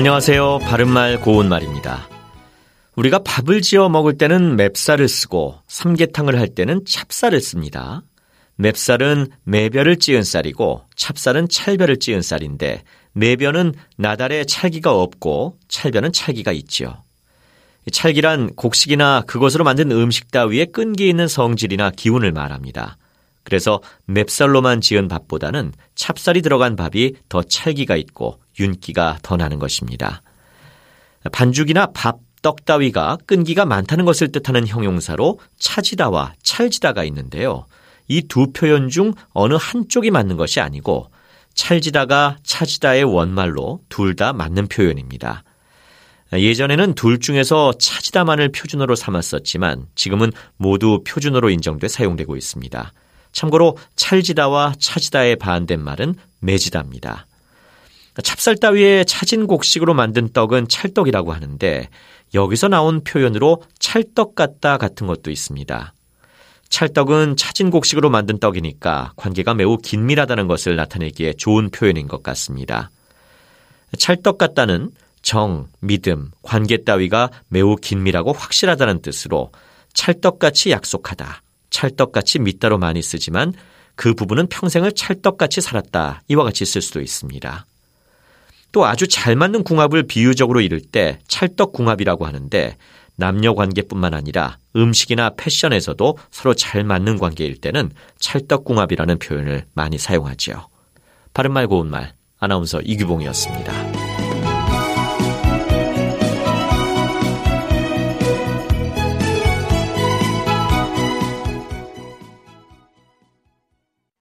안녕하세요. 바른말 고운말입니다. 우리가 밥을 지어 먹을 때는 맵쌀을 쓰고 삼계탕을 할 때는 찹쌀을 씁니다. 맵쌀은 매별을 찌은 쌀이고 찹쌀은 찰별을 찌은 쌀인데 매별은 나달에 찰기가 없고 찰별은 찰기가 있지요. 찰기란 곡식이나 그것으로 만든 음식 따위에 끈기 있는 성질이나 기운을 말합니다. 그래서 맵쌀로만 지은 밥보다는 찹쌀이 들어간 밥이 더 찰기가 있고 윤기가 더 나는 것입니다. 반죽이나 밥, 떡 따위가 끈기가 많다는 것을 뜻하는 형용사로 차지다와 찰지다가 있는데요. 이 두 표현 중 어느 한쪽이 맞는 것이 아니고 찰지다가 차지다의 원말로 둘 다 맞는 표현입니다. 예전에는 둘 중에서 차지다만을 표준어로 삼았었지만 지금은 모두 표준어로 인정돼 사용되고 있습니다. 참고로 찰지다와 차지다의 반대말은 매지다입니다. 찹쌀 따위에 차진 곡식으로 만든 떡은 찰떡이라고 하는데 여기서 나온 표현으로 찰떡 같다 같은 것도 있습니다. 찰떡은 차진 곡식으로 만든 떡이니까 관계가 매우 긴밀하다는 것을 나타내기에 좋은 표현인 것 같습니다. 찰떡 같다는 정, 믿음, 관계 따위가 매우 긴밀하고 확실하다는 뜻으로 찰떡같이 약속하다, 찰떡같이 믿다로 많이 쓰지만 그 부분은 평생을 찰떡같이 살았다. 이와 같이 쓸 수도 있습니다. 또 아주 잘 맞는 궁합을 비유적으로 이룰 때 찰떡궁합이라고 하는데 남녀 관계뿐만 아니라 음식이나 패션에서도 서로 잘 맞는 관계일 때는 찰떡궁합이라는 표현을 많이 사용하지요. 바른말 고운말 아나운서 이규봉이었습니다.